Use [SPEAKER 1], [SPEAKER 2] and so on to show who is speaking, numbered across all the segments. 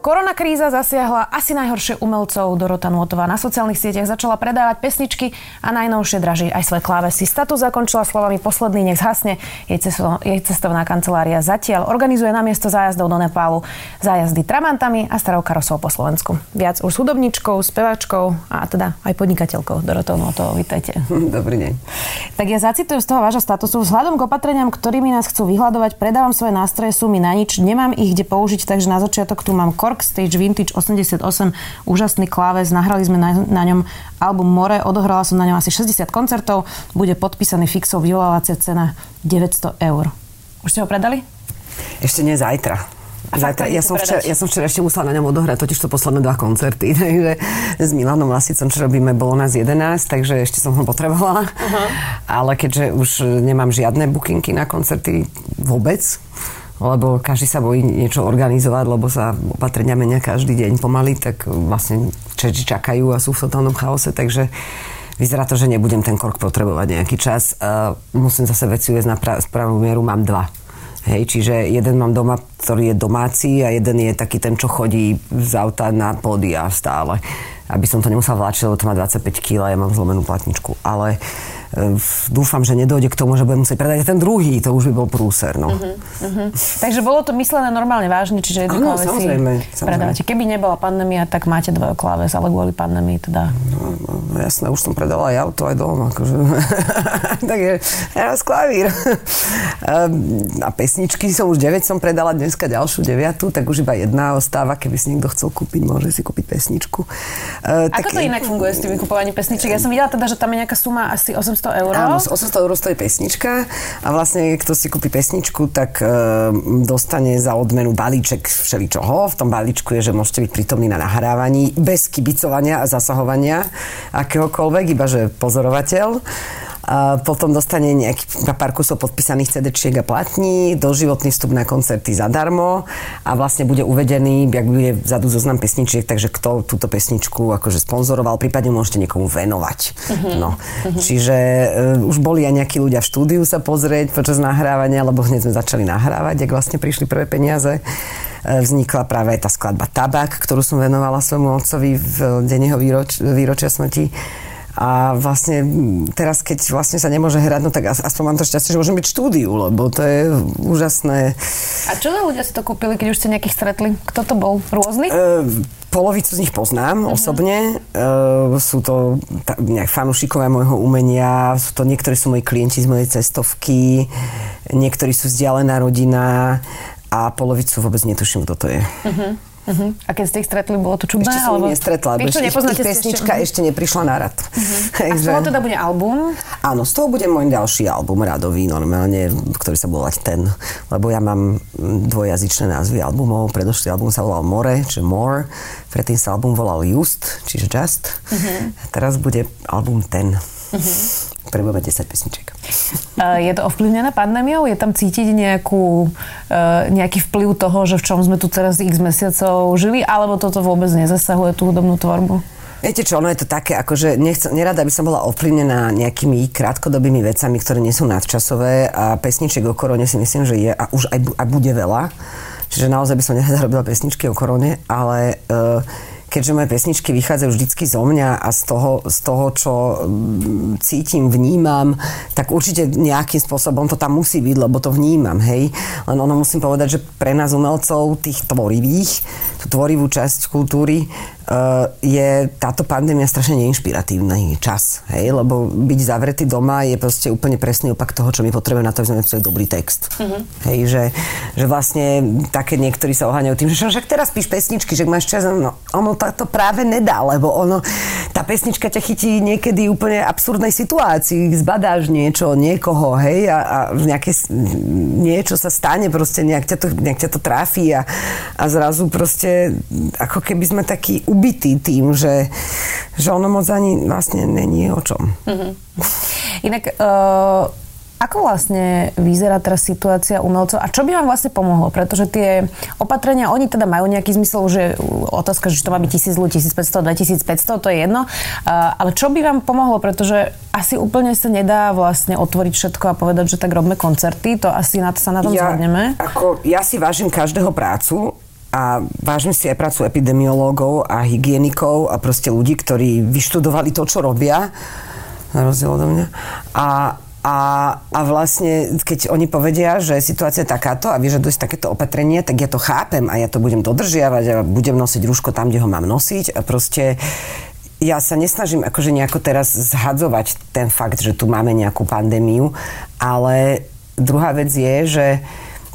[SPEAKER 1] Korona kríza zasiahla asi najhoršie umelcov. Dorota Nuotová na sociálnych sieťach začala predávať pesničky a najnovšie draží aj svoje klávesy. Status zakončila slovami posledný nech zhasne. Jej, cesto, jej cestovná kancelária zatiaľ organizuje na miesto zájazdov do Nepálu zájazdy tramantami a starou karosou po Slovensku. Viac už s hudobníčkou, spevačkou a teda aj podnikateľkou Dorotou Nuotovou. Vítajte.
[SPEAKER 2] Dobrý deň.
[SPEAKER 1] Tak ja zacitujem z toho vášho statusu. Vzhľadom k opatreniam, ktorými nás chcú vyhľadovať, predávam svoje nástroje, sú mi na nič, nemám ich kde použiť, takže na začiatok tu mám Kork Stage Vintage 88, úžasný kláves, nahrali sme na, na ňom album More, odohrala som na ňom asi 60 koncertov, bude podpísaný fixou vyvolávacia cena 900 eur. Už ste ho predali?
[SPEAKER 2] Ešte nie zajtra. Zajtra, ja, som včera, ja som včera ešte musela na ňom odohrať totiž to posledné dva koncerty, takže s Milanom Lasicom, čo robíme, bolo nás 11, takže ešte som ho potrebovala. Uh-huh. Ale keďže už nemám žiadne bookingy na koncerty vôbec, lebo každý sa bojí niečo organizovať, lebo sa opatrenia menia každý deň pomaly, tak vlastne Čeči čakajú a sú v totálnom chaose, takže vyzerá to, že nebudem ten kork potrebovať nejaký čas. Uh, musím zase veci uvieť na pra- správnu mieru, mám dva. Hej, čiže jeden mám doma, ktorý je domáci a jeden je taký ten, čo chodí z auta na pódia stále. Aby som to nemusela vláčiť, lebo to má 25 kg a ja mám zlomenú platničku. Ale uh, dúfam, že nedojde k tomu, že budem musieť predať ten druhý, to už by bol prúser. No. Uh-huh,
[SPEAKER 1] uh-huh. Takže bolo to myslené normálne vážne, čiže jednu
[SPEAKER 2] klávesy samozrejme, samozrejme.
[SPEAKER 1] predávate. Keby nebola pandémia, tak máte dvoje kláves, ale kvôli pandémii teda...
[SPEAKER 2] No, no, no jasné, už som predala aj auto, aj dom. Akože. Takže raz klavír. a pesničky som už 9 som predala, dneska ďalšiu 9, tak už iba jedna ostáva, keby si niekto chcel kúpiť, môže si kúpiť pesničku.
[SPEAKER 1] Uh, Ako tak... to inak funguje s tým vykupovaním pesničiek? Ja som videla teda, že tam je nejaká suma asi 800 800 eur?
[SPEAKER 2] Áno, 800 eur stojí pesnička a vlastne kto si kúpi pesničku, tak e, dostane za odmenu balíček všeličoho. V tom balíčku je, že môžete byť prítomní na nahrávaní bez kibicovania a zasahovania akéhokoľvek, iba že pozorovateľ. A potom dostane nejaký pár kusov podpísaných cd a platní, doživotný vstup na koncerty zadarmo a vlastne bude uvedený, ak bude vzadu zoznam pesničiek, takže kto túto pesničku akože sponzoroval, prípadne môžete niekomu venovať. Uh-huh. No. Uh-huh. Čiže uh, už boli aj nejakí ľudia v štúdiu sa pozrieť počas nahrávania, lebo hneď sme začali nahrávať, ak vlastne prišli prvé peniaze e, vznikla práve tá skladba Tabak, ktorú som venovala svojmu otcovi v deň jeho výroč, výročia smrti a vlastne teraz, keď vlastne sa nemôže hrať, no tak aspoň mám to šťastie, že môžem byť štúdiu, lebo to je úžasné.
[SPEAKER 1] A čo za ľudia si to kúpili, keď už ste nejakých stretli? Kto to bol? Rôzny? E,
[SPEAKER 2] polovicu z nich poznám uh-huh. osobne. E, sú to ta, nejak fanúšikovia môjho umenia, sú to niektorí sú moji klienti z mojej cestovky, niektorí sú vzdialená rodina a polovicu vôbec netuším, kto to je. Uh-huh.
[SPEAKER 1] Uh-huh. A keď ste ich stretli, bolo to čudné?
[SPEAKER 2] Ešte som alebo... nestretla, lebo ešte, ich pesnička ešte, ešte neprišla na rad.
[SPEAKER 1] Uh-huh. A z toho teda bude album?
[SPEAKER 2] Áno, z toho bude môj ďalší album, radový normálne, ktorý sa bude volať Ten. Lebo ja mám dvojjazyčné názvy albumov. Predošlý album sa volal More, čiže More. Predtým sa album volal Just, čiže Just. Uh-huh. A teraz bude album Ten. Uh-huh. Potrebujeme 10 pesniček.
[SPEAKER 1] Je to ovplyvnené pandémiou? Je tam cítiť nejakú, e, nejaký vplyv toho, že v čom sme tu teraz x mesiacov žili? Alebo toto vôbec nezasahuje tú hudobnú tvorbu?
[SPEAKER 2] Viete čo, ono je to také, akože nechcem, nerada by som bola ovplyvnená nejakými krátkodobými vecami, ktoré nie sú nadčasové a pesniček o korone si myslím, že je a už aj, aj bude veľa. Čiže naozaj by som nerada robila pesničky o korone, ale uh, keďže moje pesničky vychádzajú vždycky zo mňa a z toho, z toho, čo mm, cítim, vnímam, tak určite nejakým spôsobom to tam musí byť, lebo to vnímam, hej. Len ono musím povedať, že pre nás umelcov, tých tvorivých, tú tvorivú časť kultúry, Eh, je táto pandémia strašne neinšpiratívny čas, hej, lebo byť zavretý doma je proste úplne presný opak toho, čo my potrebujeme na to, aby sme napísali dobrý text. Uh-huh. Hej, že, že vlastne také niektorí sa oháňajú tým, že však teraz píš pesničky, že máš čas, no ono to práve nedá, lebo ono, tá pesnička ťa chytí niekedy úplne absurdnej situácii, zbadáš niečo, niekoho, hej, a, a nejaké, niečo sa stane, proste nejak ťa to, nejak ťa to tráfi a, a zrazu proste ako keby sme takí ubitý tým, že, že ono moc ani vlastne není o čom. Mm-hmm.
[SPEAKER 1] Inak uh, Ako vlastne vyzerá teraz situácia umelcov a čo by vám vlastne pomohlo? Pretože tie opatrenia, oni teda majú nejaký zmysel, že otázka, že to má byť 1000 ľudí, 1500, 2500, to je jedno. Ale čo by vám pomohlo? Pretože asi úplne sa nedá vlastne otvoriť všetko a povedať, že tak robíme koncerty. To asi na to sa na tom
[SPEAKER 2] ja,
[SPEAKER 1] zhodneme.
[SPEAKER 2] Ako, ja si vážim každého prácu a vážim si aj prácu epidemiológov a hygienikov a proste ľudí, ktorí vyštudovali to, čo robia na rozdiel odo mňa. A, a, a vlastne, keď oni povedia, že situácia je takáto a vyžaduje si takéto opatrenie, tak ja to chápem a ja to budem dodržiavať a budem nosiť rúško tam, kde ho mám nosiť. A proste ja sa nesnažím akože nejako teraz zhadzovať ten fakt, že tu máme nejakú pandémiu, ale druhá vec je, že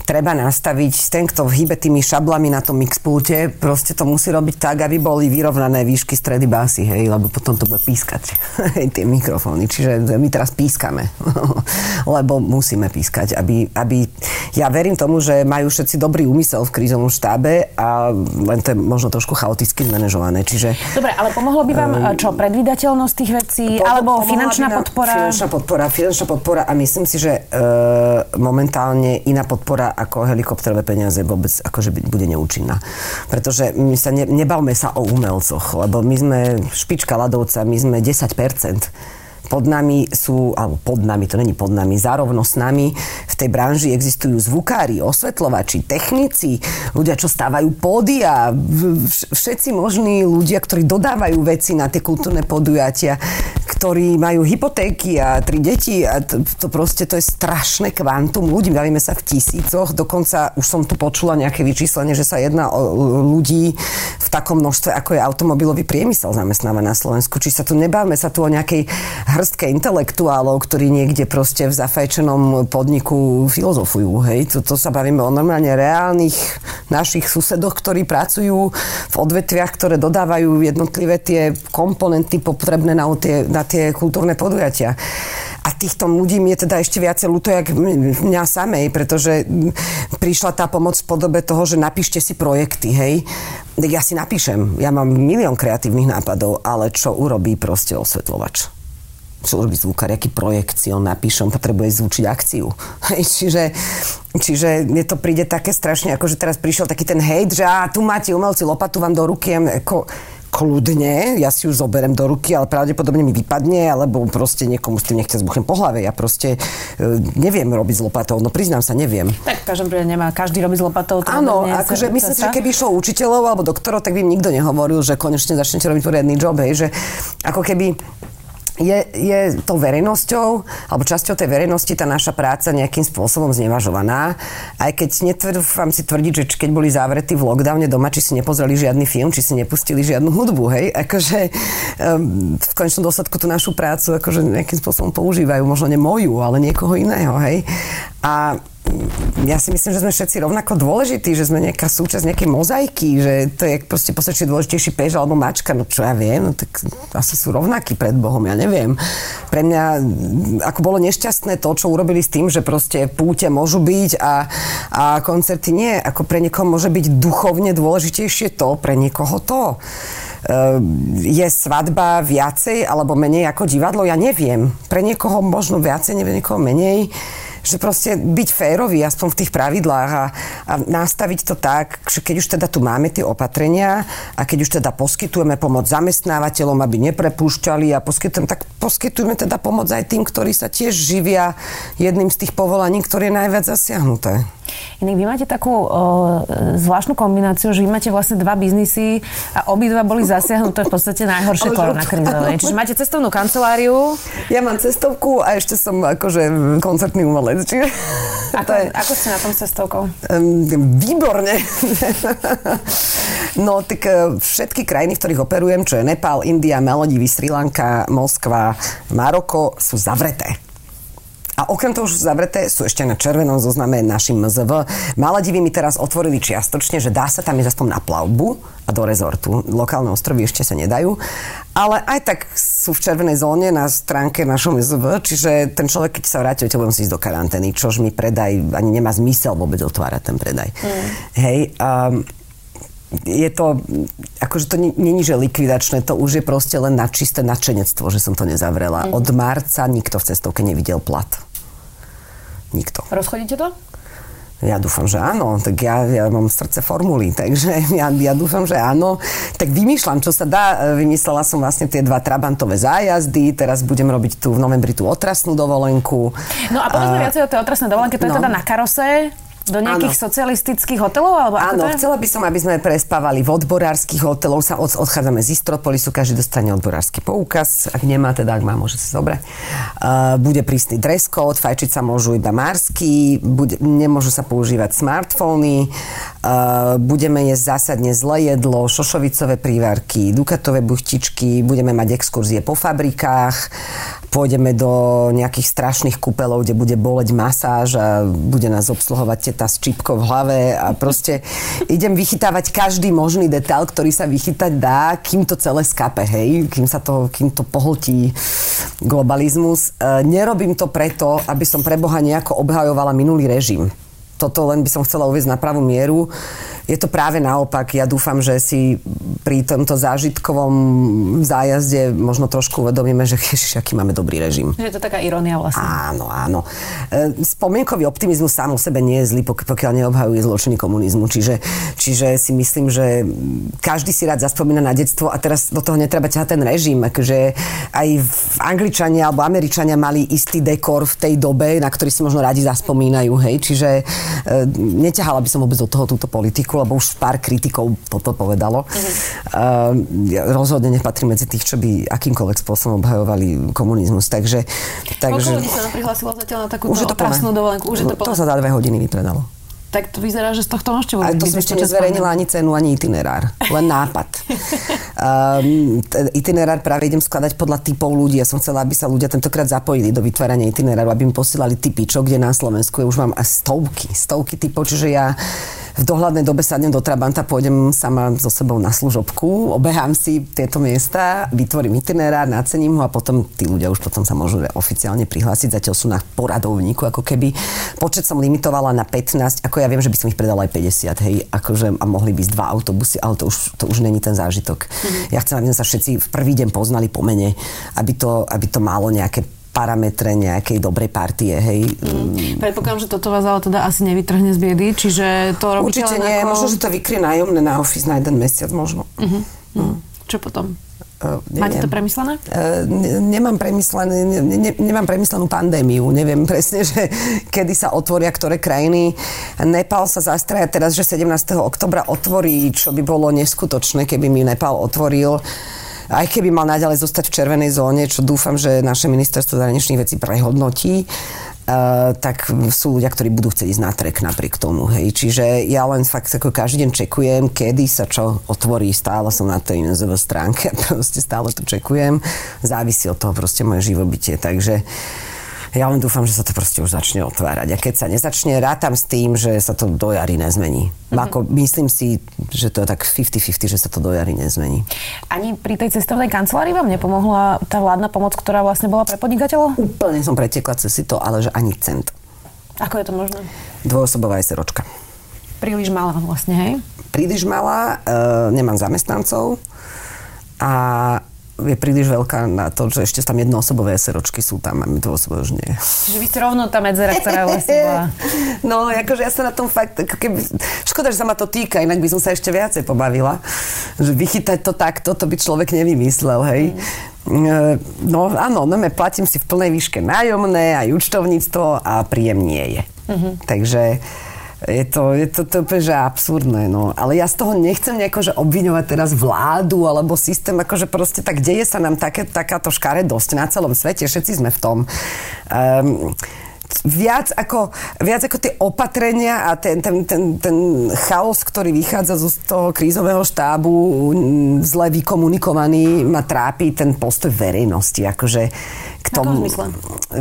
[SPEAKER 2] treba nastaviť, ten, kto hýbe tými šablami na tom mixpulte, proste to musí robiť tak, aby boli vyrovnané výšky stredy básy, hej, lebo potom to bude pískať, hej, tie mikrofóny. Čiže my teraz pískame, lebo musíme pískať, aby, aby... Ja verím tomu, že majú všetci dobrý úmysel v krízovom štábe a len to je možno trošku chaoticky zmanéžované, čiže...
[SPEAKER 1] Dobre, ale pomohlo by vám um, čo, predvídateľnosť tých vecí, po, alebo finančná podpora?
[SPEAKER 2] Finančná podpora, finančná podpora a myslím si, že uh, momentálne iná podpora ako helikopterové peniaze vôbec akože bude neúčinná. Pretože my sa ne, nebavme sa o umelcoch, lebo my sme špička ľadovca, my sme 10% pod nami sú, alebo pod nami, to není pod nami, zárovno s nami v tej branži existujú zvukári, osvetľovači, technici, ľudia, čo stávajú pódia, všetci možní ľudia, ktorí dodávajú veci na tie kultúrne podujatia ktorí majú hypotéky a tri deti a to, to proste to je strašné kvantum ľudí. Bavíme sa v tisícoch. Dokonca už som tu počula nejaké vyčíslenie, že sa jedná o ľudí v takom množstve, ako je automobilový priemysel zamestnáva na Slovensku. Či sa tu nebávame sa tu o nejakej hrstke intelektuálov, ktorí niekde proste v zafajčenom podniku filozofujú. Hej? To, to sa bavíme o normálne reálnych našich susedoch, ktorí pracujú v odvetviach, ktoré dodávajú jednotlivé tie komponenty potrebné na tie, na tie kultúrne podujatia. A týchto ľudí mi je teda ešte viacej ľúto, jak mňa samej, pretože prišla tá pomoc v podobe toho, že napíšte si projekty, hej. Ja si napíšem, ja mám milión kreatívnych nápadov, ale čo urobí proste osvetľovač? čo urobí zvukár, aký projekt si on napíše, on potrebuje zvučiť akciu. čiže, čiže mne to príde také strašne, ako že teraz prišiel taký ten hejt, že a tu máte umelci lopatu vám do ruky, ako, kľudne, ja si ju zoberiem do ruky, ale pravdepodobne mi vypadne, alebo proste niekomu s tým nechce zbuchnem po hlave. Ja proste e, neviem robiť s lopatou, no priznám sa, neviem.
[SPEAKER 1] Tak v každom prípade nemá každý robiť s lopatou.
[SPEAKER 2] Áno, akože myslím si, že keby išlo učiteľov alebo doktorov, tak by im nikto nehovoril, že konečne začnete robiť poriadny job, hej, že ako keby je, je to verejnosťou, alebo časťou tej verejnosti tá naša práca nejakým spôsobom znevažovaná. Aj keď netvrdám si tvrdiť, že keď boli zavretí v lockdowne doma, či si nepozreli žiadny film, či si nepustili žiadnu hudbu, hej. Akože um, v konečnom dôsledku tú našu prácu akože nejakým spôsobom používajú, možno ne moju, ale niekoho iného, hej. A ja si myslím, že sme všetci rovnako dôležití, že sme nejaká súčasť nejakej mozaiky, že to je proste posledčne dôležitejší peš alebo mačka, no čo ja viem, no tak asi sú rovnakí pred Bohom, ja neviem. Pre mňa ako bolo nešťastné to, čo urobili s tým, že proste púte môžu byť a, a koncerty nie, ako pre niekoho môže byť duchovne dôležitejšie to, pre niekoho to ehm, je svadba viacej alebo menej ako divadlo, ja neviem. Pre niekoho možno viacej, neviem, niekoho menej že proste byť férový aspoň v tých pravidlách a, a nastaviť to tak, že keď už teda tu máme tie opatrenia a keď už teda poskytujeme pomoc zamestnávateľom, aby neprepúšťali a poskytujeme, tak poskytujeme teda pomoc aj tým, ktorí sa tiež živia jedným z tých povolaní, ktoré je najviac zasiahnuté.
[SPEAKER 1] Inak vy máte takú o, zvláštnu kombináciu, že vy máte vlastne dva biznisy a obidva boli zasiahnuté v podstate najhoršie koronakrízové. Čiže máte cestovnú kanceláriu.
[SPEAKER 2] Ja mám cestovku a ešte som akože koncertný umelec. Čiže
[SPEAKER 1] ako, je... ako ste na tom cestovkou?
[SPEAKER 2] Um, výborne. no tak e, všetky krajiny, v ktorých operujem, čo je Nepál, India, Maledivy, Sri Lanka, Moskva, Maroko, sú zavreté. A okrem toho, že sú zavreté, sú ešte na červenom zozname našim MZV. Maledivy mi teraz otvorili čiastočne, že dá sa tam ísť aspoň na plavbu a do rezortu. Lokálne ostrovy ešte sa nedajú. Ale aj tak sú v červenej zóne na stránke našom MZV, čiže ten človek, keď sa vráti, budem si ísť do karantény, čož mi predaj ani nemá zmysel vôbec otvárať ten predaj. Mm. Hej, um, je to, akože to není, že likvidačné, to už je proste len na čisté nadšenectvo, že som to nezavrela. Mm. Od marca nikto v cestovke nevidel plat. Nikto.
[SPEAKER 1] Rozchodíte to?
[SPEAKER 2] Ja dúfam, že áno, tak ja, ja mám srdce formuly, takže ja, ja dúfam, že áno. Tak vymýšľam, čo sa dá. Vymyslela som vlastne tie dva trabantové zájazdy, teraz budem robiť tu v novembri tú otrasnú dovolenku.
[SPEAKER 1] No a povedzme uh, viac o tej otrasnej dovolenke, to no. je teda na karose, do nejakých ano. socialistických hotelov? Alebo
[SPEAKER 2] Áno, chcela by som, aby sme prespávali v odborárskych hotelov. Sa od, odchádzame z Istropolisu, každý dostane odborársky poukaz. Ak nemá, teda ak má, môže sa zobrať. Uh, bude prísny dress code, fajčiť sa môžu iba mársky, bude, nemôžu sa používať smartfóny, uh, budeme jesť zásadne zlé jedlo, šošovicové prívarky, dukatové buchtičky, budeme mať exkurzie po fabrikách, pôjdeme do nejakých strašných kúpelov, kde bude boleť masáž a bude nás obsluhovať teta s čipkou v hlave a proste idem vychytávať každý možný detail, ktorý sa vychytať dá, kým to celé skape, hej, kým sa to, kým to pohltí globalizmus. E, nerobím to preto, aby som pre Boha nejako obhajovala minulý režim toto len by som chcela uvieť na pravú mieru. Je to práve naopak. Ja dúfam, že si pri tomto zážitkovom zájazde možno trošku uvedomíme, že ježiš, aký máme dobrý režim.
[SPEAKER 1] Je to taká irónia vlastne.
[SPEAKER 2] Áno, áno. E, spomienkový optimizmus sám o sebe nie je zlý, pokiaľ neobhajuje zločiny komunizmu. Čiže, čiže si myslím, že každý si rád zaspomína na detstvo a teraz do toho netreba ťahať ten režim. Akože aj Angličania alebo Američania mali istý dekor v tej dobe, na ktorý si možno radi zaspomínajú. Hej? Čiže e, neťahala by som vôbec do toho túto politiku lebo už pár kritikov to povedalo. Uh-huh. Uh, rozhodne nepatrím medzi tých, čo by akýmkoľvek spôsobom obhajovali komunizmus. Takže,
[SPEAKER 1] takže... Koľko ľudí sa prihlásilo zatiaľ na takúto už otrasnú dovolenku? Už je to,
[SPEAKER 2] to sa za dve hodiny vypredalo
[SPEAKER 1] tak to vyzerá, že z tohto vôbec...
[SPEAKER 2] Ale to som ešte nezverejnila ani cenu, ani itinerár. Len nápad. um, itinerár práve idem skladať podľa typov ľudí. Ja som chcela, aby sa ľudia tentokrát zapojili do vytvárania itineráru, aby mi posielali typy, čo kde na Slovensku. Ja už mám stovky, stovky typov, čiže ja v dohľadnej dobe sadnem do Trabanta, pôjdem sama so sebou na služobku, obehám si tieto miesta, vytvorím itinerár, nacením ho a potom tí ľudia už potom sa môžu oficiálne prihlásiť. Zatiaľ sú na poradovníku, ako keby. Počet som limitovala na 15, ako ja viem, že by som ich predala aj 50, hej, akože a mohli byť dva autobusy, ale to už, to už není ten zážitok. Mm-hmm. Ja chcem, aby sme sa všetci v prvý deň poznali po mene, aby to, aby to malo nejaké parametre nejakej dobrej partie, hej.
[SPEAKER 1] Mm. Predpokladám, že toto vás ale teda asi nevytrhne z biedy, čiže to robíte
[SPEAKER 2] Určite nie, ako... možno, že to vykrie nájomné na office na jeden mesiac možno. Uh-huh.
[SPEAKER 1] Uh-huh. Čo potom? Uh, Máte to premyslené? Uh,
[SPEAKER 2] ne, nemám, premyslené, ne, ne, nemám premyslenú pandémiu. Neviem presne, že kedy sa otvoria ktoré krajiny. Nepal sa zastraja teraz, že 17. oktobra otvorí, čo by bolo neskutočné, keby mi Nepal otvoril aj keby mal naďalej zostať v červenej zóne, čo dúfam, že naše ministerstvo zahraničných vecí prehodnotí, Uh, tak sú ľudia, ktorí budú chcieť ísť na trek napriek tomu. Hej. Čiže ja len fakt ako každý deň čekujem, kedy sa čo otvorí. Stále som na tej NZV stránke, proste stále to čekujem. Závisí od toho proste moje živobytie. Takže ja len dúfam, že sa to proste už začne otvárať. A keď sa nezačne, rátam s tým, že sa to do jary nezmení. Mm-hmm. Ako, myslím si, že to je tak 50-50, že sa to do jary nezmení.
[SPEAKER 1] Ani pri tej cestovnej kancelárii vám nepomohla tá vládna pomoc, ktorá vlastne bola pre podnikateľov?
[SPEAKER 2] Úplne som pretekla cez si to, ale že ani cent.
[SPEAKER 1] Ako je to možné?
[SPEAKER 2] Dvojosobová SROčka.
[SPEAKER 1] Príliš malá vlastne, hej?
[SPEAKER 2] Príliš malá, e, nemám zamestnancov a je príliš veľká na to, že ešte tam jednoosobové SROčky sú tam a my dvoosobové už nie.
[SPEAKER 1] Že vy ste rovno tá medzera, ktorá vlastne bola.
[SPEAKER 2] No, akože ja sa na tom fakt, keby, škoda, že sa ma to týka, inak by som sa ešte viacej pobavila. Že vychytať to takto, to by človek nevymyslel, hej. Mm. No áno, no, platím si v plnej výške nájomné, aj účtovníctvo a príjem nie je. Mm-hmm. Takže je to, je to, to úplne, že absurdné, no. Ale ja z toho nechcem nejako, že obviňovať teraz vládu alebo systém, akože proste tak deje sa nám také, takáto škaredosť na celom svete, všetci sme v tom. Um, viac ako, viac ako tie opatrenia a ten, ten, ten, ten chaos, ktorý vychádza z toho krízového štábu, zle vykomunikovaný, ma trápi ten postoj verejnosti. Akože k tomu,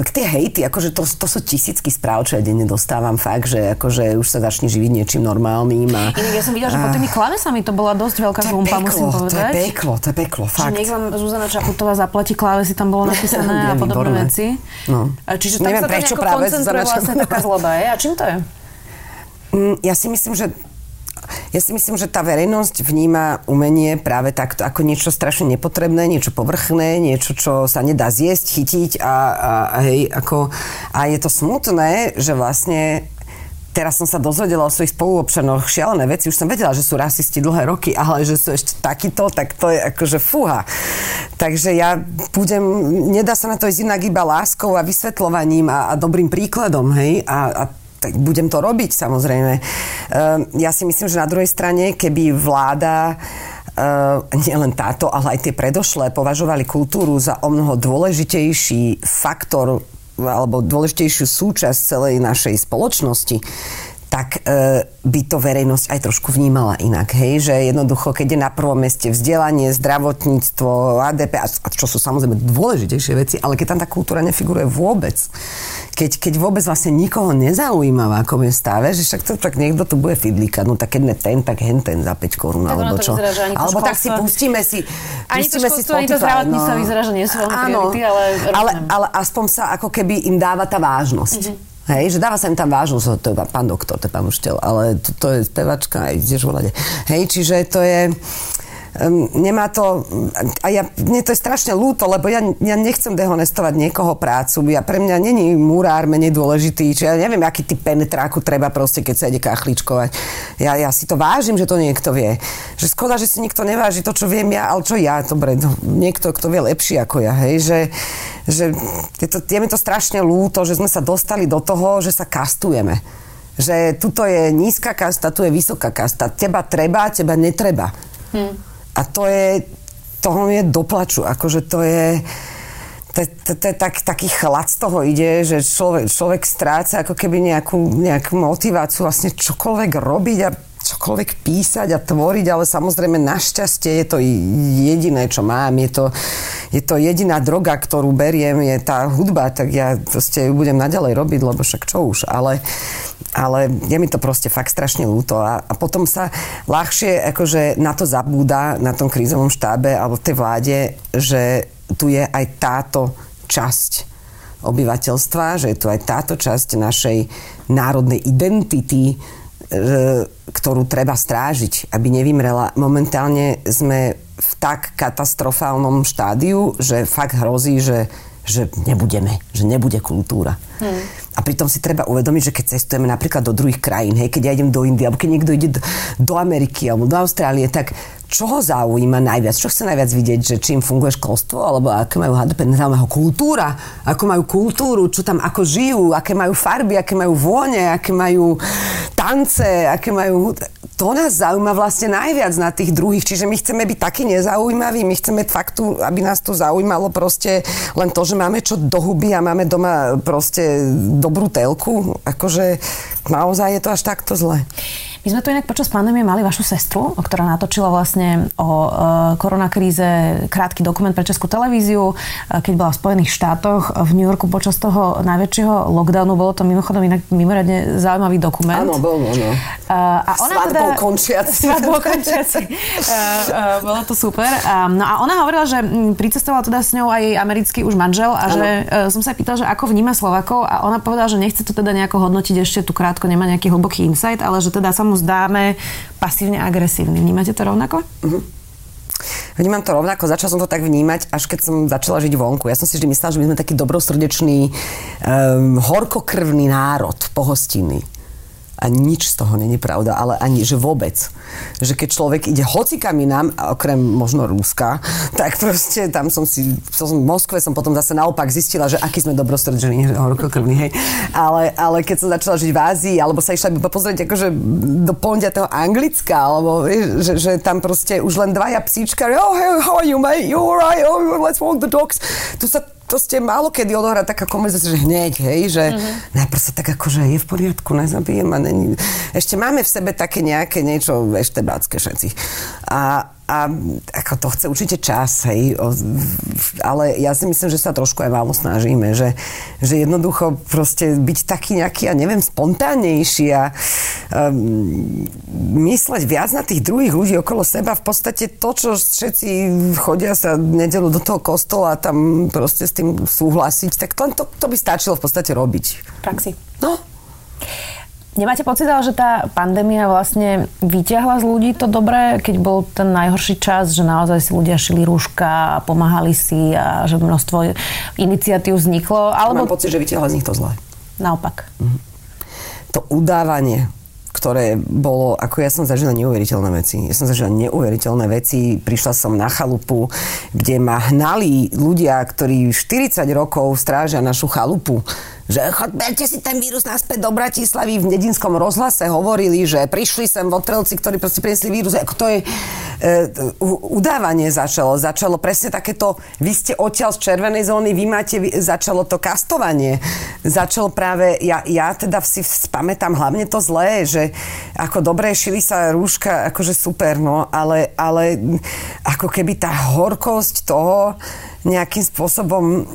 [SPEAKER 2] tie hejty, akože to, to sú tisícky správ, čo ja denne dostávam fakt, že akože už sa začne živiť niečím normálnym. A,
[SPEAKER 1] Inak ja som videla, že pod tými klávesami to bola dosť veľká zumpa, musím povedať.
[SPEAKER 2] To je peklo, to je peklo, fakt.
[SPEAKER 1] Že nech vám Zuzana Čaputová zaplatí klávesy, tam bolo napísané a podobné veci. No. Čiže tam Neviem, sa prečo práve koncentruje vlastne taká zloba, je? A čím to je?
[SPEAKER 2] Mm, ja si myslím, že ja si myslím, že tá verejnosť vníma umenie práve takto ako niečo strašne nepotrebné, niečo povrchné, niečo, čo sa nedá zjesť, chytiť a, a, a hej, ako, a je to smutné, že vlastne teraz som sa dozvedela o svojich spoluobčanoch šialené veci. Už som vedela, že sú rasisti dlhé roky, ale že sú ešte takýto, tak to je akože fúha. Takže ja budem, nedá sa na to ísť inak iba láskou a vysvetľovaním a, a dobrým príkladom, hej, a, a tak budem to robiť samozrejme. Uh, ja si myslím, že na druhej strane, keby vláda Uh, nielen táto, ale aj tie predošlé považovali kultúru za o mnoho dôležitejší faktor alebo dôležitejšiu súčasť celej našej spoločnosti, tak e, by to verejnosť aj trošku vnímala inak. Hej? Že jednoducho, keď je na prvom meste vzdelanie, zdravotníctvo, ADP, a čo sú samozrejme dôležitejšie veci, ale keď tam tá kultúra nefiguruje vôbec, keď, keď vôbec vlastne nikoho nezaujíma v akom je stave, že však to tak niekto tu bude fidlíkať, no tak keď ne ten, tak hen ten za 5 korún, alebo čo.
[SPEAKER 1] Vyzerá,
[SPEAKER 2] alebo tak si pustíme si
[SPEAKER 1] Ani pustíme to školstvo, ani to zdravotníctvo no. vyzerá, že nie sú veľmi priority, ale...
[SPEAKER 2] Ale, ale aspoň sa ako keby im dáva tá vážnosť. Mm-hmm. Hej, že dáva sa im tam vážnosť, to je pán doktor, to je pán učiteľ, ale to, to je spevačka aj tiež volade. Hej, čiže to je... Nemá to... A ja, mne to je strašne ľúto, lebo ja, ja nechcem dehonestovať niekoho prácu. Ja, pre mňa není murár menej dôležitý, či ja neviem, aký typ penetráku treba proste, keď sa ide kachličkovať. Ja, ja si to vážim, že to niekto vie. Že škoda, že si nikto neváži to, čo viem ja, ale čo ja, dobre, no, niekto, kto vie lepšie ako ja, hej, že že je, to, je mi to strašne ľúto, že sme sa dostali do toho, že sa kastujeme. Že tuto je nízka kasta, tu je vysoká kasta. Teba treba, teba netreba. Hmm. A to je, toho je doplaču. Akože to je, to, je tak, taký chlad z toho ide, že človek, človek stráca ako keby nejakú, nejakú motiváciu vlastne čokoľvek robiť a čokoľvek písať a tvoriť, ale samozrejme našťastie je to jediné, čo mám. Je to, je to jediná droga, ktorú beriem, je tá hudba, tak ja proste ju budem naďalej robiť, lebo však čo už. Ale, ale je mi to proste fakt strašne ľúto. A, a potom sa ľahšie akože na to zabúda na tom krízovom štábe alebo tej vláde, že tu je aj táto časť obyvateľstva, že je tu aj táto časť našej národnej identity, E, ktorú treba strážiť, aby nevymrela. Momentálne sme v tak katastrofálnom štádiu, že fakt hrozí, že, že nebudeme, že nebude kultúra. Hmm. A pritom si treba uvedomiť, že keď cestujeme napríklad do druhých krajín, hej, keď ja idem do Indie, alebo keď niekto ide do, do Ameriky alebo do Austrálie, tak čo ho zaujíma najviac? Čo chce najviac vidieť? Že čím funguje školstvo? Alebo aké majú HDP? Nezaujíma ho kultúra? Ako majú kultúru? Čo tam ako žijú? Aké majú farby? Aké majú vône? Aké majú tance? Aké majú... To nás zaujíma vlastne najviac na tých druhých. Čiže my chceme byť takí nezaujímaví. My chceme faktu, aby nás to zaujímalo proste len to, že máme čo do huby a máme doma proste dobrú telku. Akože naozaj je to až takto zle.
[SPEAKER 1] My sme tu inak počas pandémie mali vašu sestru, ktorá natočila vlastne o e, koronakríze krátky dokument pre Českú televíziu, e, keď bola v Spojených štátoch v New Yorku počas toho najväčšieho lockdownu. Bolo to mimochodom inak mimoriadne zaujímavý dokument.
[SPEAKER 2] Áno, bol, áno.
[SPEAKER 1] A ona
[SPEAKER 2] Svadbou teda, končiaci.
[SPEAKER 1] Svadbou končiaci. bolo to super. no a ona hovorila, že pricestoval teda s ňou aj americký už manžel a ano. že som sa pýtal, že ako vníma Slovakov a ona povedala, že nechce to teda nejako hodnotiť ešte tu krátko, nemá nejaký hlboký insight, ale že teda sa mu mu zdáme pasívne agresívny. Vnímate to rovnako? Uh-huh.
[SPEAKER 2] Vnímam to rovnako, začala som to tak vnímať, až keď som začala žiť vonku. Ja som si vždy myslela, že my sme taký dobrosrdečný, um, horkokrvný národ, pohostinný a nič z toho není pravda, ale ani, že vôbec. Že keď človek ide hocikam inám, okrem možno Rúska, tak proste tam som si, som v Moskve som potom zase naopak zistila, že aký sme dobrostredžení, horkokrvní, hej. Ale, ale keď som začala žiť v Ázii, alebo sa išla iba pozrieť akože do pondia toho Anglicka, alebo že, že tam proste už len dvaja psíčka, oh, hey, how are you, mate? You alright? Oh, let's walk the dogs. Tu sa proste málo kedy odohrá taká konverzácia, že hneď, hej, že uh-huh. najprv sa tak že je v poriadku, nezabijem a není. Ešte máme v sebe také nejaké niečo eštebácké všetci. A, a ako to chce určite čas, hej, o, ale ja si myslím, že sa trošku aj málo snažíme, že, že jednoducho proste byť taký nejaký, ja neviem, spontánnejší a um, mysleť viac na tých druhých ľudí okolo seba, v podstate to, čo všetci chodia sa nedelu do toho kostola a tam proste s tým súhlasiť, tak to, to, to by stačilo v podstate robiť.
[SPEAKER 1] praxi.
[SPEAKER 2] No.
[SPEAKER 1] Nemáte pocit, ale, že tá pandémia vlastne vyťahla z ľudí to dobré, keď bol ten najhorší čas, že naozaj si ľudia šili rúška a pomáhali si a že množstvo iniciatív vzniklo?
[SPEAKER 2] Alebo... Mám pocit, že vyťahla z nich to zlé.
[SPEAKER 1] Naopak.
[SPEAKER 2] Mhm. To udávanie, ktoré bolo, ako ja som zažila neuveriteľné veci. Ja som zažila neuveriteľné veci. Prišla som na chalupu, kde ma hnali ľudia, ktorí 40 rokov strážia našu chalupu že chod, berte si ten vírus naspäť do Bratislavy. V Nedinskom rozhlase hovorili, že prišli sem votrelci, ktorí proste priniesli vírus. Ako to je, e, udávanie začalo. Začalo presne takéto, vy ste odtiaľ z červenej zóny, vy máte, začalo to kastovanie. Začalo práve, ja, ja teda si spamätám hlavne to zlé, že ako dobre šili sa rúška, akože super, no, ale, ale ako keby tá horkosť toho nejakým spôsobom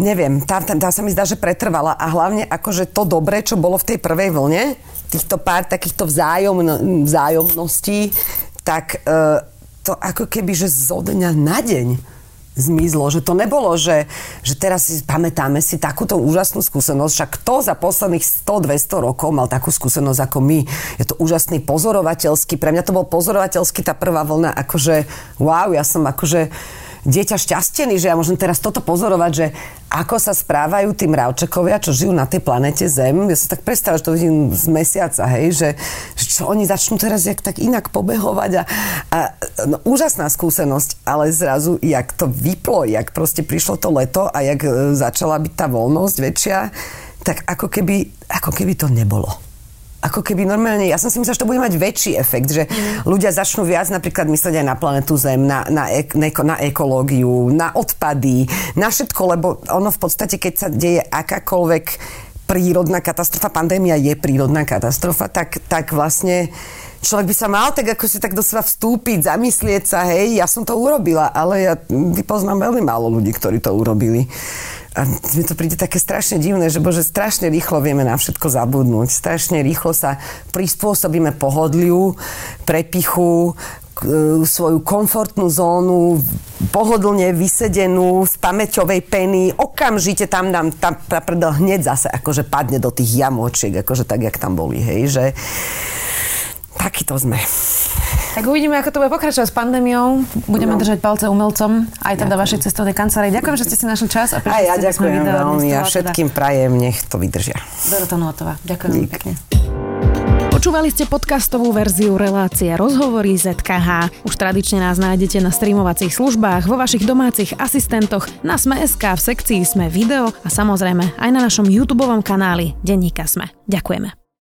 [SPEAKER 2] neviem, tá, tá, tá sa mi zdá, že pretrvala a hlavne akože to dobré, čo bolo v tej prvej vlne, týchto pár takýchto vzájomno, vzájomností, tak e, to ako keby, že zo dňa na deň zmizlo, že to nebolo, že, že teraz si pamätáme si takúto úžasnú skúsenosť, však kto za posledných 100-200 rokov mal takú skúsenosť ako my. Je to úžasný pozorovateľský, pre mňa to bol pozorovateľský tá prvá vlna, akože wow, ja som akože dieťa šťastený, že ja môžem teraz toto pozorovať, že ako sa správajú tí mravčekovia, čo žijú na tej planete Zem. Ja sa tak predstavím, že to vidím z mesiaca, hej, že, že čo oni začnú teraz jak tak inak pobehovať a, a no, úžasná skúsenosť, ale zrazu, jak to vyplo, jak proste prišlo to leto a jak e, začala byť tá voľnosť väčšia, tak ako keby, ako keby to nebolo ako keby normálne, ja som si myslela, že to bude mať väčší efekt, že mm. ľudia začnú viac napríklad myslieť aj na planetu Zem, na, na, ek, na, ekológiu, na odpady, na všetko, lebo ono v podstate, keď sa deje akákoľvek prírodná katastrofa, pandémia je prírodná katastrofa, tak, tak vlastne človek by sa mal tak ako si tak do seba vstúpiť, zamyslieť sa, hej, ja som to urobila, ale ja vypoznám veľmi málo ľudí, ktorí to urobili. A mi to príde také strašne divné, že bože, strašne rýchlo vieme na všetko zabudnúť. Strašne rýchlo sa prispôsobíme pohodliu, prepichu, e, svoju komfortnú zónu, pohodlne vysedenú z pamäťovej peny, okamžite tam nám tá prdel hneď zase akože padne do tých jamočiek, akože tak, jak tam boli, hej, že takýto sme.
[SPEAKER 1] Tak uvidíme, ako to bude pokračovať s pandémiou. Budeme no. držať palce umelcom, aj teda vašej cestovnej kancelárii. Ďakujem, že ste si našli čas.
[SPEAKER 2] A aj ja ďakujem veľmi a všetkým teda... prajem, nech to vydržia.
[SPEAKER 1] Dorota Nuotová. Ďakujem veľmi pekne. Počúvali ste podcastovú verziu relácie Rozhovory ZKH. Už tradične nás nájdete na streamovacích službách, vo vašich domácich asistentoch, na Sme.sk, v sekcii Sme video a samozrejme aj na našom YouTube kanáli Denníka Sme. Ďakujeme.